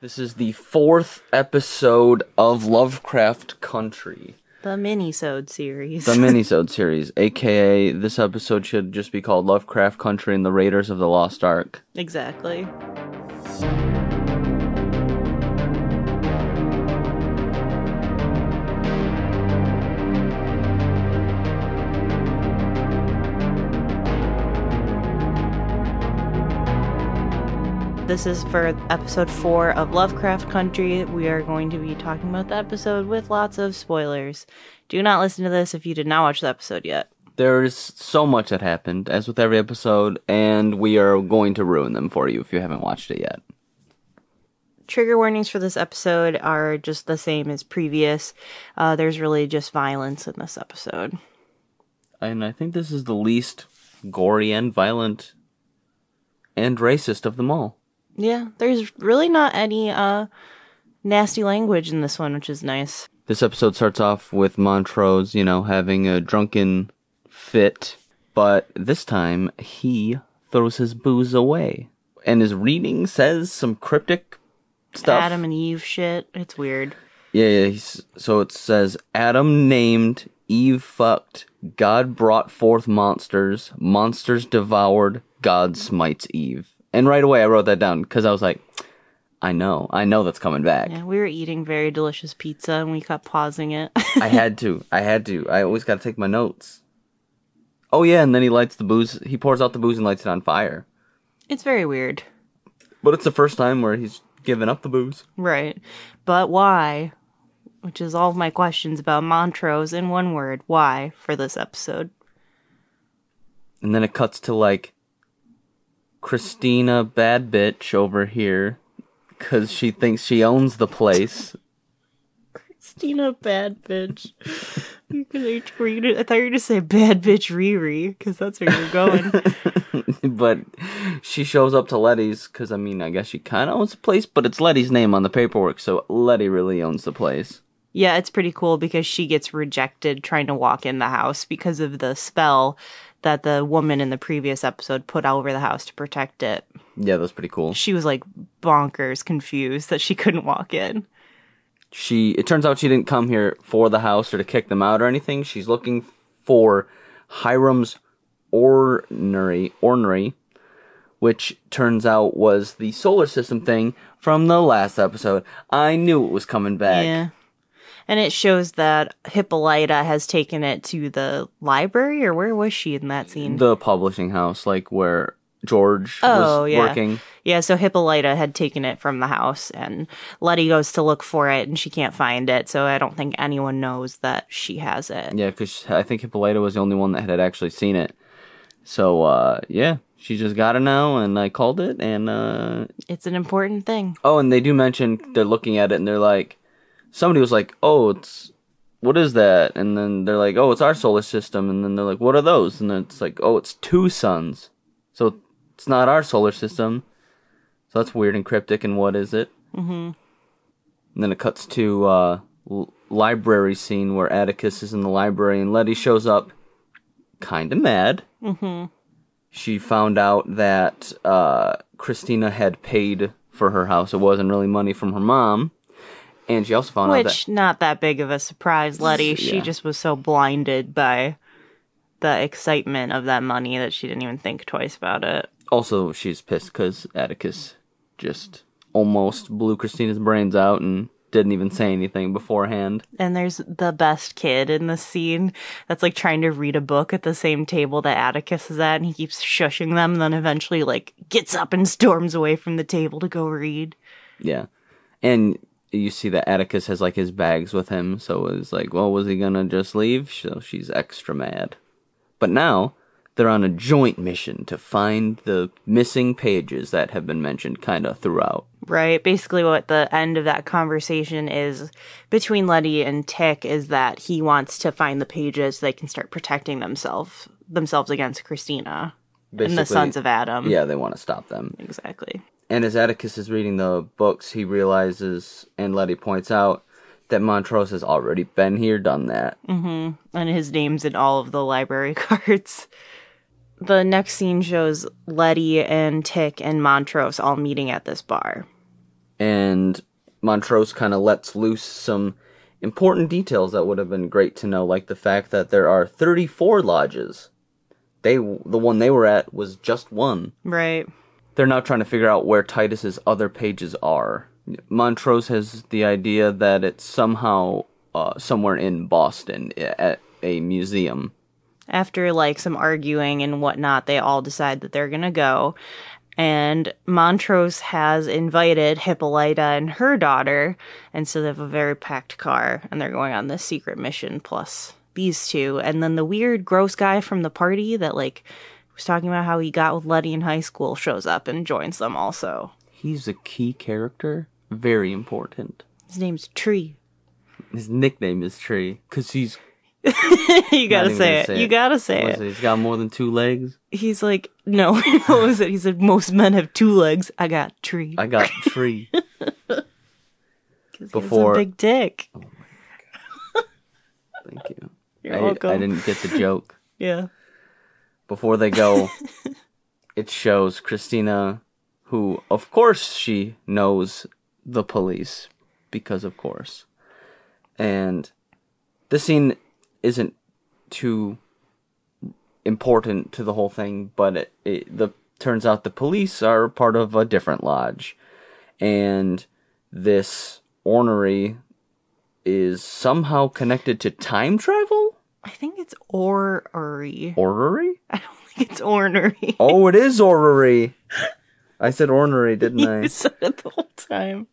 This is the fourth episode of Lovecraft Country, The mini-sode series. the minisode series, aka this episode should just be called Lovecraft Country and the Raiders of the Lost Ark. exactly. This is for episode four of Lovecraft Country. We are going to be talking about the episode with lots of spoilers. Do not listen to this if you did not watch the episode yet. There's so much that happened, as with every episode, and we are going to ruin them for you if you haven't watched it yet. Trigger warnings for this episode are just the same as previous. Uh, there's really just violence in this episode. And I think this is the least gory and violent and racist of them all. Yeah, there's really not any uh, nasty language in this one, which is nice. This episode starts off with Montrose, you know, having a drunken fit, but this time he throws his booze away. And his reading says some cryptic stuff. Adam and Eve shit. It's weird. Yeah, yeah. He's, so it says Adam named, Eve fucked, God brought forth monsters, monsters devoured, God smites Eve. And right away I wrote that down because I was like, I know, I know that's coming back. Yeah, we were eating very delicious pizza and we kept pausing it. I had to, I had to. I always got to take my notes. Oh yeah, and then he lights the booze. He pours out the booze and lights it on fire. it's very weird. But it's the first time where he's given up the booze. Right. But why? Which is all of my questions about Montrose in one word. Why for this episode? And then it cuts to like Christina bad bitch over here cuz she thinks she owns the place. Christina, bad bitch. I thought you were going to say bad bitch Riri, because that's where you're going. but she shows up to Letty's cuz I mean, I guess she kind of owns the place, but it's Letty's name on the paperwork, so Letty really owns the place. yeah, it's pretty cool because she gets rejected trying to walk in the house because of the spell that the woman in the previous episode put all over the house to protect it. Yeah, that's pretty cool. She was like bonkers confused that she couldn't walk in. she it turns out she didn't come here for the house or to kick them out or anything. She's looking for Hiram's ornery ornery, which turns out was the solar system thing from the last episode. I knew it was coming back. Yeah. And it shows that Hippolyta has taken it to the library, or where was she in that scene? The publishing house, like where George Oh, was yeah. working. Yeah, so Hippolyta had taken it from the house, and Letty goes to look for it, and she can't find it. So I don't think anyone knows that she has it. Yeah, because I think Hippolyta was the only one that had actually seen it. So uh, yeah, she just got it now, and I called it, and uh, It's an important thing. Oh, and they do mention they're looking at it and they're like, somebody was like, oh, it's, what is that? And then they're like, oh, it's our solar system. And then they're like, what are those? And then it's like, oh, it's two suns. So it's not our solar system. So that's weird and cryptic. And what is it? Mm-hmm. And then it cuts to uh, l- library scene where Atticus is in the library and Letty shows up, kind of mad. Mm-hmm. She found out that uh, Christina had paid for her house. It wasn't really money from her mom. And she also found out Which, not that big of a surprise, Letty. She Yeah. just was so blinded by the excitement of that money that she didn't even think twice about it. also she's pissed because Atticus just almost blew Christina's brains out and didn't even say anything beforehand. And there's the best kid in the scene that's like trying to read a book at the same table that Atticus is at, and he keeps shushing them, then eventually like gets up and storms away from the table to go read. Yeah. And you see that Atticus has like his bags with him, so it's like, well, was he gonna just leave? So she's extra mad. But now they're on a joint mission to find the missing pages that have been mentioned kind of throughout. Right. Basically, what the end of that conversation is between Letty and Tick is that he wants to find the pages so they can start protecting themselves themselves against Christina and the Sons of Adam. Yeah, they want to stop them. Exactly. And as Atticus is reading the books, he realizes, and Letty points out, that Montrose has already been here, done that. Mm-hmm. And his name's in all of the library cards. The next scene shows Letty and Tick and Montrose all meeting at this bar. and Montrose kind of lets loose some important details that would have been great to know, like the fact that there are 34 lodges. They, the one they were at was just one. Right. They're now trying to figure out where Titus's other pages are. Montrose has the idea that it's somehow uh, somewhere in Boston at a museum. After like some arguing and whatnot, they all decide that they're gonna go. And Montrose has invited Hippolyta and her daughter, and so they have a very packed car, and they're going on this secret mission plus these two. And then the weird, gross guy from the party that like was talking about how he got with Letty in high school shows up and joins them also. He's a key character, very important. His name's Tree. His nickname is Tree because he's you gotta say gonna it. You gotta say it. it, he's got more than two legs. He's like, no, what was it? He said, most men have two legs. I got Tree. I got Tree. 'Cause he has before- a big dick. Oh Thank you. You're I, welcome. I didn't get the joke. Yeah. Before they go, it shows Christina, who, of course, she knows the police because, of course. And this scene isn't too important to the whole thing, but it, it the turns out the police are part of a different lodge, and this ornery is somehow connected to time travel. I think it's orrery. Orrery? I don't think it's ornery. Oh, it is orrery. I said ornery, didn't I? You said it the whole time.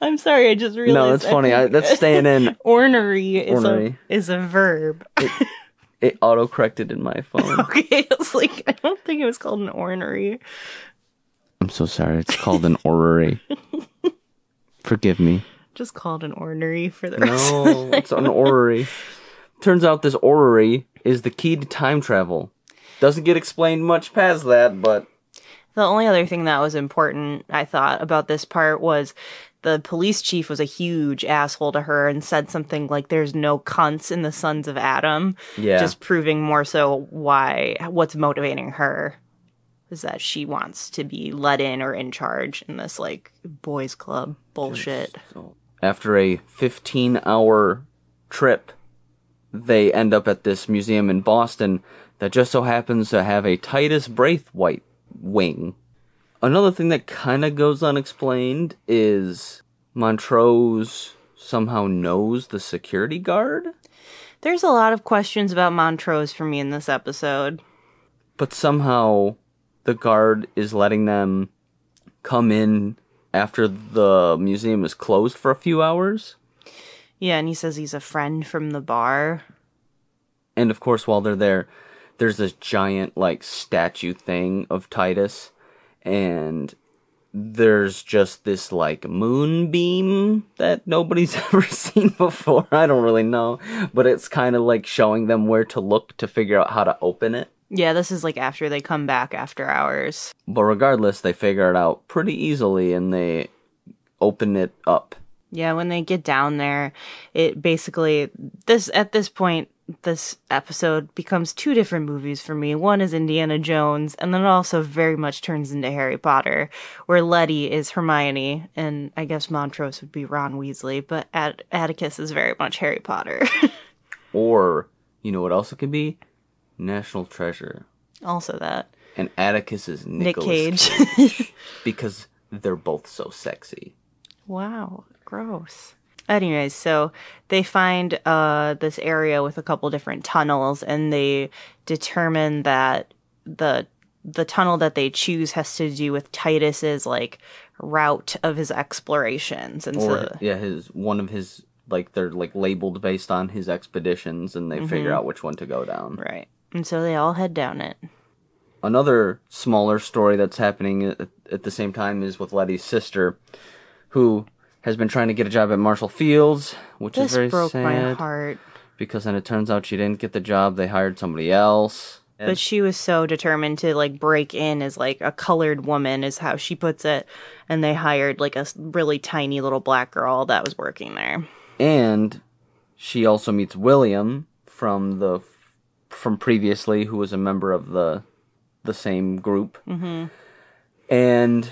I'm sorry, I just realized. No, it's funny. I, that's staying in. ornery is Ornery. a is a verb. It auto corrected in my phone. okay, it's like I don't think it was called an ornery. I'm so sorry. It's called an orrery. Forgive me. Just called an ornery for the rest. of No, the it's an orrery. Turns out this orrery is the key to time travel. Doesn't get explained much past that, but The only other thing that was important, I thought, about this part was the police chief was a huge asshole to her and said something like, "There's no cunts in the Sons of Adam," yeah, just proving more so why what's motivating her is that she wants to be let in or in charge in this like boys club bullshit. After a 15 hour trip, they end up at this museum in Boston that just so happens to have a Titus Braithwhite wing. Another thing that kind of goes unexplained is Montrose somehow knows the security guard, There's a lot of questions about Montrose for me in this episode. but somehow the guard is letting them come in after the museum is closed for a few hours. Yeah, and he says he's a friend from the bar. And of course, while they're there, there's this giant like statue thing of Titus, and there's just this like moonbeam that nobody's ever seen before. I don't really know, but it's kind of like showing them where to look to figure out how to open it. Yeah, this is like after they come back after hours. But regardless, they figure it out pretty easily and they open it up. Yeah, when they get down there, it basically this at this point this episode becomes two different movies for me. One is Indiana Jones, and then it also very much turns into Harry Potter, where Letty is Hermione, and I guess Montrose would be Ron Weasley, but At- Atticus is very much Harry Potter. Or, you know what else it could be? National Treasure. also that And Atticus is Nick Nicolas Cage. because they're both so sexy. Wow, gross. Anyways, so they find uh this area with a couple different tunnels and they determine that the the tunnel that they choose has to do with Titus's like route of his explorations. And Or so yeah, his one of his like they're like labeled based on his expeditions and they figure out which one to go down. right. And so they all head down it. Another smaller story that's happening at, at the same time is with Letty's sister who has been trying to get a job at Marshall Fields, which This is very broke my heart. because then it turns out she didn't get the job, they hired somebody else. But she was so determined to like break in as like a colored woman is how she puts it. And they hired like a really tiny little black girl that was working there. and she also meets William from the from previously, who was a member of the the same group, mm-hmm. and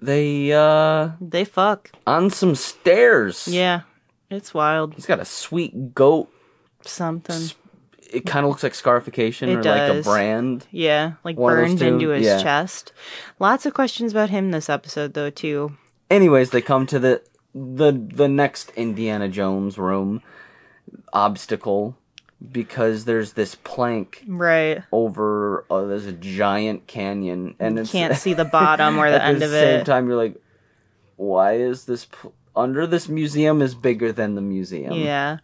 they uh They fuck. on some stairs. Yeah. It's wild. He's got a sweet goat. Something. It kind of looks like scarification It or like a does. brand. Yeah, like One of those burned two? into his Yeah. chest. Lots of questions about him this episode, though, too. Anyways, they come to the the the next Indiana Jones room obstacle because there's this plank Right. over uh, there's a giant canyon and You it's, can't see the bottom or the end the of it. At the same time you're like why is this pl- under this museum is bigger than the museum Yeah.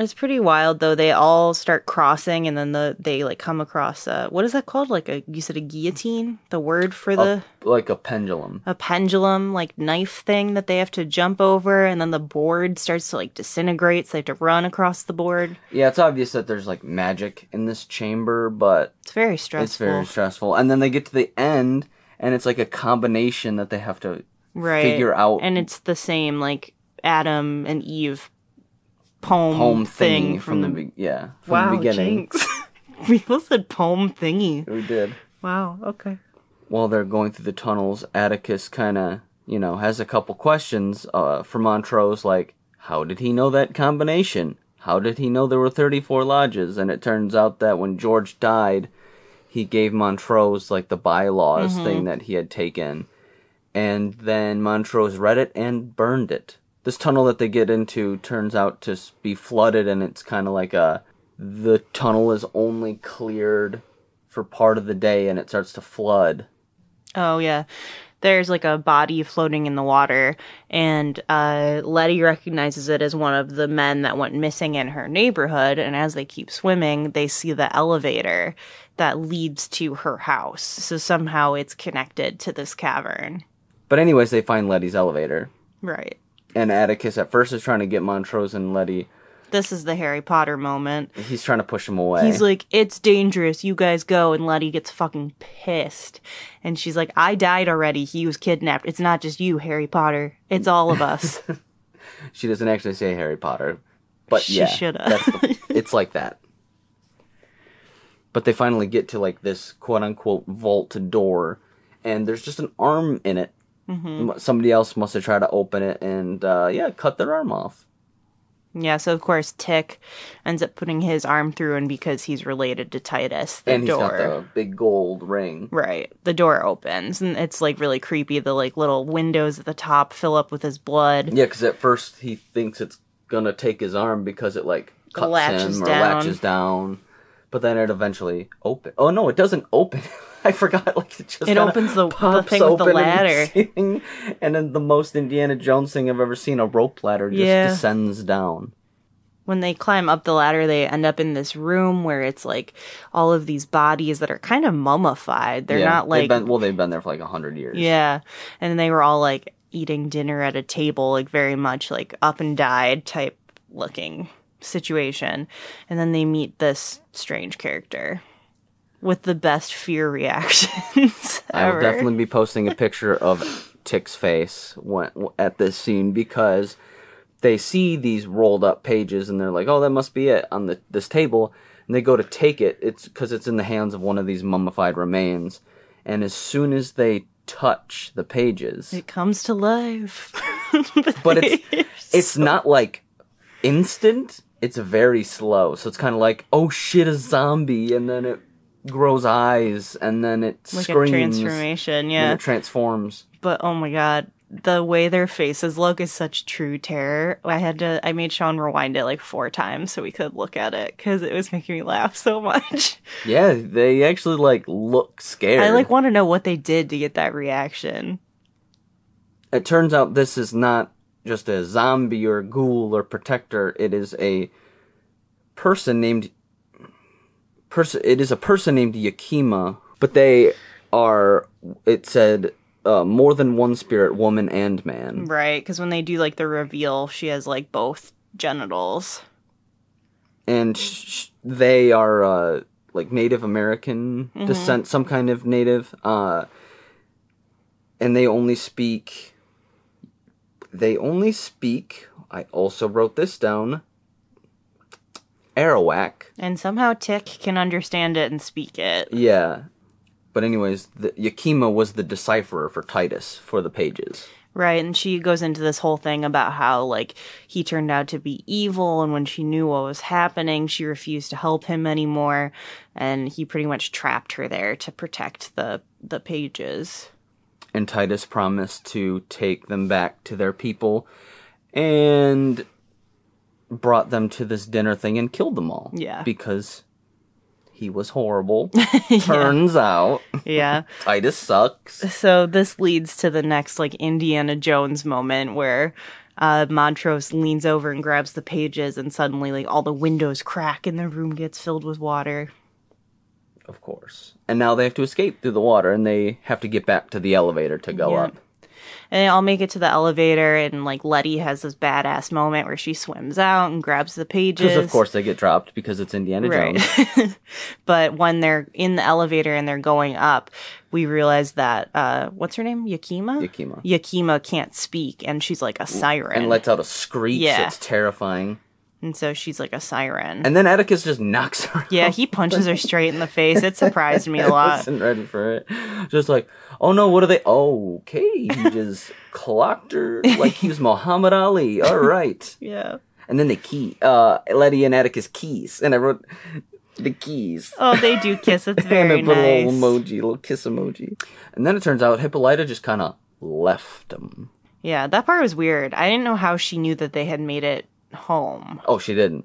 It's pretty wild though. They all start crossing and then the they like come across uh what is that called? Like a you said a guillotine? The word for the A- like a pendulum a pendulum like knife thing that they have to jump over and then the board starts to like disintegrate so they have to run across the board. yeah it's obvious that there's like magic in this chamber but It's very stressful. it's very stressful and then they get to the end and it's like a combination that they have to right. figure out And it's the same like Adam and Eve poem, home thing thing from, the be- yeah from Wow, the beginning jinx. we both said poem thingy. we did Wow, okay. while they're going through the tunnels, Atticus kind of, you know, has a couple questions uh, for Montrose, like, how did he know that combination? How did he know there were 34 lodges? And it turns out that when George died, he gave Montrose, like, the bylaws thing that he had taken. And then Montrose read it and burned it. This tunnel that they get into turns out to be flooded, and it's kind of like a. The tunnel is only cleared for part of the day, and it starts to flood. Oh yeah. There's like a body floating in the water, and uh, Letty recognizes it as one of the men that went missing in her neighborhood. And as they keep swimming, they see the elevator that leads to her house. So somehow it's connected to this cavern. But anyways, they find Letty's elevator, Right. And Atticus at first is trying to get Montrose and Letty. This is the Harry Potter moment. He's trying to push him away. He's like, it's dangerous. You guys go. And Letty gets fucking pissed. And she's like, I died already. He was kidnapped. It's not just you, Harry Potter. It's all of us. she doesn't actually say Harry Potter, but She yeah, the, it's like that. But they finally get to like this quote unquote vault door, and there's just an arm in it. Mm-hmm. Somebody else must have tried to open it, and uh, yeah, cut their arm off. yeah, so of course Tick ends up putting his arm through, and because he's related to Titus, the and he's door. got the big gold ring. Right. The door opens, and it's like really creepy. The like little windows at the top fill up with his blood. Yeah, because at first he thinks it's gonna take his arm because it like cuts Latches him or down. latches down, but then it eventually open. Oh no, it doesn't open. I forgot. Like it just It opens the- the thing with the ladder. ceiling, and then the most Indiana Jones thing I've ever seen, a rope ladder just Yeah. descends down. When they climb up the ladder, they end up in this room where it's like all of these bodies that are kind of mummified. They're Yeah, not they've like been, well, they've been there for like a hundred years. Yeah. And they were all like eating dinner at a table, like very much like up and died type looking situation. And then they meet this strange character with the best fear reactions I will definitely be posting a picture of Tick's face when, at this scene because they see these rolled up pages and they're like, "Oh, that must be it on the this table." And they go to take it. It's because it's in the hands of one of these mummified remains. And as soon as they touch the pages, It comes to life. but it's it's not like instant. It's very slow. So it's kind of like, "Oh shit, a zombie!" And then it grows eyes, and then it like screams. a transformation, yeah. it transforms. But oh my god, the way their faces look is such true terror. I had to, I made Sean rewind it like four times so we could look at it because it was making me laugh so much. Yeah, they actually like look scared. I like want to know what they did to get that reaction. it turns out this is not just a zombie or ghoul or protector. It is a person named person. It is a person named Yakima, but they are. It said uh, more than one spirit, woman and man. Right, because when they do like the reveal, she has like both genitals. and sh- sh- they are uh, like Native American descent, some kind of native, uh, and they only speak. They only speak. I also wrote this down. Arawak. And somehow Tick can understand it and speak it. Yeah. But anyways, the, Yakima was the decipherer for Titus for the pages. Right, and she goes into this whole thing about how like he turned out to be evil and when she knew what was happening, she refused to help him anymore and he pretty much trapped her there to protect the the pages. And Titus promised to take them back to their people and brought them to this dinner thing and killed them all. Yeah. Because he was horrible. Turns out Yeah. Titus sucks. So this leads to the next like Indiana Jones moment where uh, Montrose leans over and grabs the pages, and suddenly like all the windows crack and the room gets filled with water. Of course. And now they have to escape through the water and they have to get back to the elevator to go Yeah. up. And I'll make it to the elevator, and like Letty has this badass moment where she swims out and grabs the pages. Because of course they get dropped because it's Indiana Jones. Right. but when they're in the elevator and they're going up, we realize that uh what's her name? Yakima? Yakima. Yakima can't speak and she's like a siren. And lets out a screech Yeah. that's terrifying. And so she's like a siren. And then Atticus just knocks her yeah, out. he punches her straight in the face. It surprised me a lot. I wasn't ready for it. Just like, oh no, what are they? Oh, okay. He just clocked her like he was Muhammad Ali. All right. Yeah. And then they key, uh, Letty and Atticus keys. And I wrote the keys. Oh, they do kiss. It's and very I put a nice. little emoji, a little kiss emoji. And then it turns out Hippolyta just kind of left him. Yeah, that part was weird. I didn't know how she knew that they had made it home. Oh, she didn't.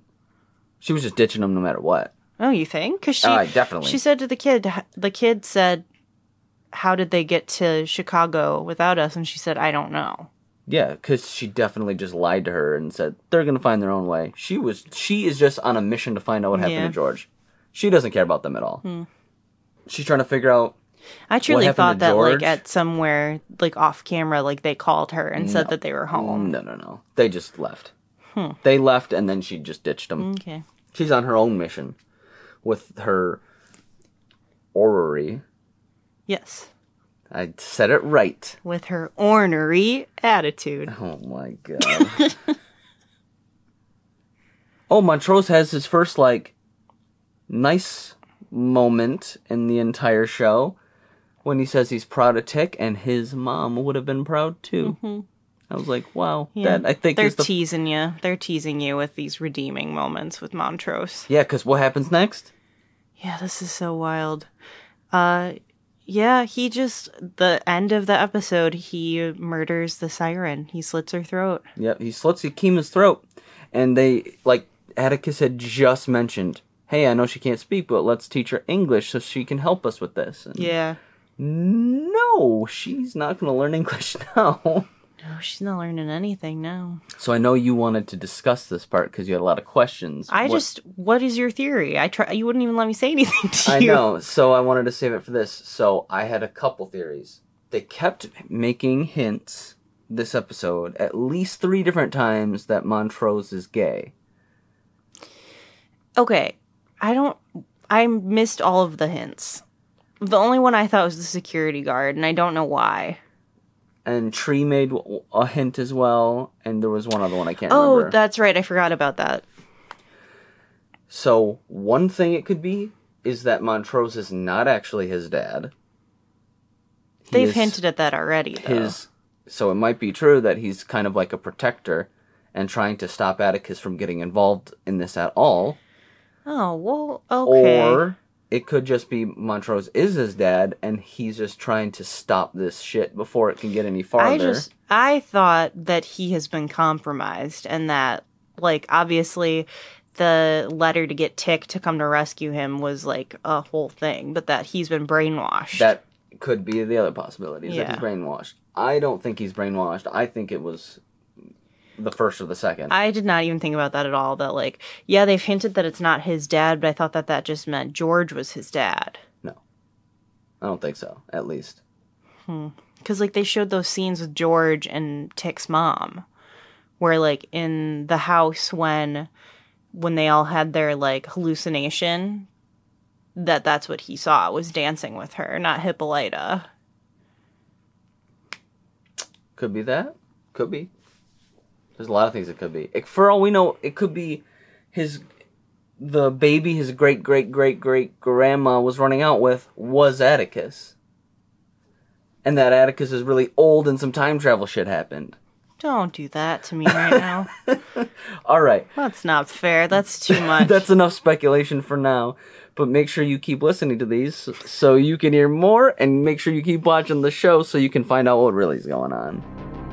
She was just ditching him no matter what. Oh, you think? Because she Aye, definitely. she said to the kid, the kid said, "How did they get to Chicago without us?" And she said, "I don't know." Yeah, because she definitely just lied to her and said they're gonna find their own way. She was she is just on a mission to find out what happened Yeah. to George. She doesn't care about them at all. Hmm. She's trying to figure out. I truly thought that George? like at somewhere like off camera, like they called her and said that they were home. No, no, no. They just left. Hmm. They left, and then she just ditched them. Okay. She's on her own mission with her orrery. Yes, I said it right. with her ornery attitude. Oh my god. oh, Montrose has his first like nice moment in the entire show when he says he's proud of Tick, and his mom would have been proud too. Mm-hmm. I was like, wow, Yeah. that I think they're the teasing you. They're teasing you with these redeeming moments with Montrose. yeah. Because what happens next? Yeah, this is so wild. Uh yeah, he just the end of the episode, he murders the siren. He slits her throat. Yep, he slits Yakima's throat, and they like Atticus had just mentioned. Hey, I know she can't speak, but let's teach her English so she can help us with this. And Yeah. No, she's not going to learn English now. No, she's not learning anything now. So I know you wanted to discuss this part because you had a lot of questions. I What- just what is your theory? I try you wouldn't even let me say anything to I you. know, so I wanted to save it for this. So I had a couple theories. They kept making hints this episode at least three different times that Montrose is gay. Okay. I don't I missed all of the hints. The only one I thought was the security guard, and I don't know why. And Tree made a hint as well, and there was one other one I can't remember. Oh, remember. that's right. I forgot about that. So one thing it could be is that Montrose is not actually his dad. He They've is hinted at that already. Though. his so it might be true that he's kind of like a protector and trying to stop Atticus from getting involved in this at all. Oh well, okay. Or it could just be Montrose is his dad and he's just trying to stop this shit before it can get any farther. I just I thought that he has been compromised and that like obviously the letter to get Tick to come to rescue him was like a whole thing, but that he's been brainwashed. that could be the other possibility is that he's brainwashed. I don't think he's brainwashed. I think it was the first or the second. I did not even think about that at all. That like, yeah, they've hinted that it's not his dad, but I thought that that just meant George was his dad. No, I don't think so, at least. Hmm. Because like they showed those scenes with George and Tick's mom, where like in the house when when they all had their like hallucination, that that's what he saw was dancing with her, not Hippolyta. Could be that. Could be. There's a lot of things it could be. It, for all we know, it could be his the baby his great great great great grandma was running out with was Atticus. And that Atticus is really old and some time travel shit happened. Don't do that to me right now. All right. That's not fair. That's too much. That's enough speculation for now. But make sure you keep listening to these so you can hear more and make sure you keep watching the show so you can find out what really is going on.